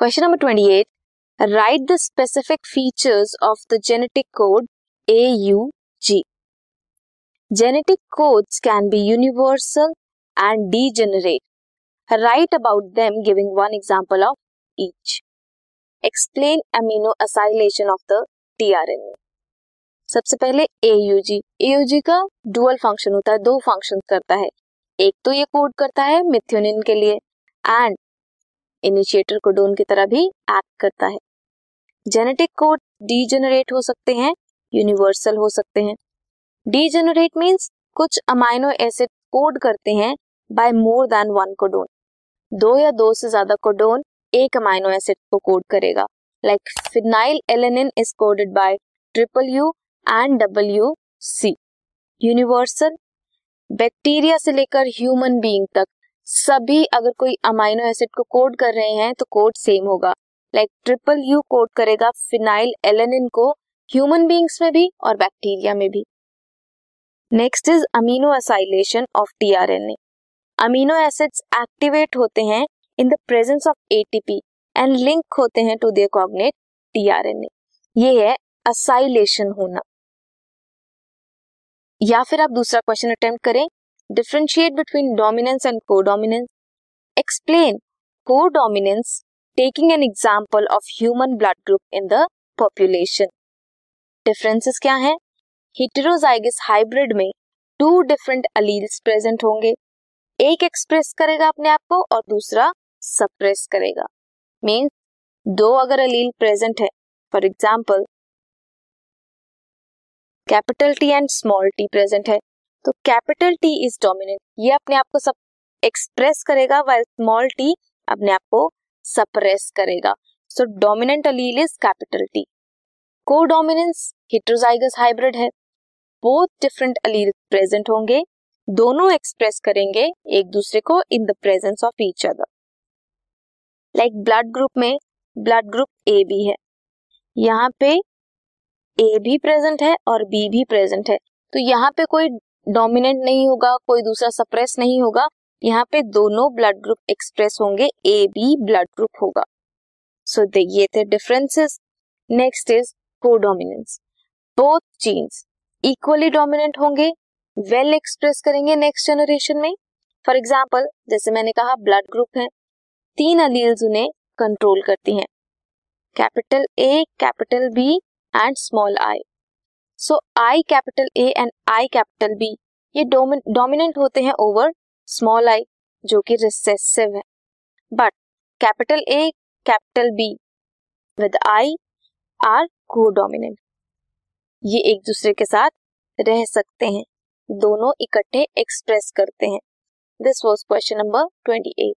Question number twenty eight write the specific features of the genetic code A U G genetic codes can be universal and degenerate write about them giving one example of each explain amino acylation of the T R tRNA सबसे पहले AUG AUG का dual function होता है, दो function करता है। एक तो ये कोड करता है मिथ्योनिन के लिए एंड इनिशिएटर कोडोन की तरह भी एक्ट करता है। जेनेटिक कोड डीजेनरेट हो सकते हैं यूनिवर्सल हो सकते हैं। डीजेनरेट मींस कुछ अमाइनो एसिड कोड करते हैं by more than one codon दो या दो से ज़्यादा कोडोन एक अमाइनो एसिड को कोड करेगा। Like phenyl alanine is coded by triple U and W C universal bacteria से लेकर ह्यूमन बीइंग तक सभी अगर कोई अमाइनो एसिड को कोड कर रहे हैं तो कोड सेम होगा। लाइक ट्रिपल यू कोड करेगा फिनाइल एलेनिन को ह्यूमन बींग्स में भी और बैक्टीरिया में भी। Next is amino acylation of tRNA amino acids activate होते हैं in the presence of ATP and link होते हैं टू देयर कॉग्नेट टीआरएनए ये है असाइलेशन होना। या फिर आप दूसरा क्वेश्चन अटेम्प्ट करें। Differentiate between dominance and codominance explain को codominance taking an example of human blood group in the population differences क्या हैं? हिटेरोजाइगस हाइब्रिड में टू डिफरेंट अलील्स प्रेजेंट होंगे। एक एक्सप्रेस करेगा अपने आप को और दूसरा सप्रेस करेगा। मीन्स दो अगर अलील प्रेजेंट है for example capital T and small T present है। तो कैपिटल टी इज़ डोमिनेंट। ये अपने आप को सब एक्सप्रेस करेगा वाइल स्मॉल टी अपने आप को सप्रेस करेगा। So dominant allele is capital T को डोमिनेंस हिट्रोजाइगस हाइब्रिड है। बोथ डिफरेंट अलील प्रेजेंट होंगे। दोनों एक्सप्रेस करेंगे, एक दूसरे को in the presence of each other like blood group में ब्लड ग्रुप ए बी है। यहाँ पे ए भी प्रेजेंट है और बी भी प्रेजेंट है। तो यहाँ पे कोई डोमिनेंट नहीं होगा कोई दूसरा सप्रेस नहीं होगा यहाँ पे दोनों ब्लड ग्रुप एक्सप्रेस होंगे ए बी ब्लड ग्रुप होगा। सो so, ये थे differences next is codominance both genes equally dominant होंगे वेल well एक्सप्रेस करेंगे नेक्स्ट जनरेशन में। फॉर एग्ज़ाम्पल जैसे मैंने कहा ब्लड ग्रुप है। तीन अलील्स उन्हें कंट्रोल करती हैं। Capital A capital B and small I so I capital A and I capital B ये डोमिनेंट होते हैं ओवर स्मॉल आई जो कि रिसेसिव है। But capital A capital B with I are codominant ये एक दूसरे के साथ रह सकते हैं। दोनों इकट्ठे एक्सप्रेस करते हैं। This was question number twenty eight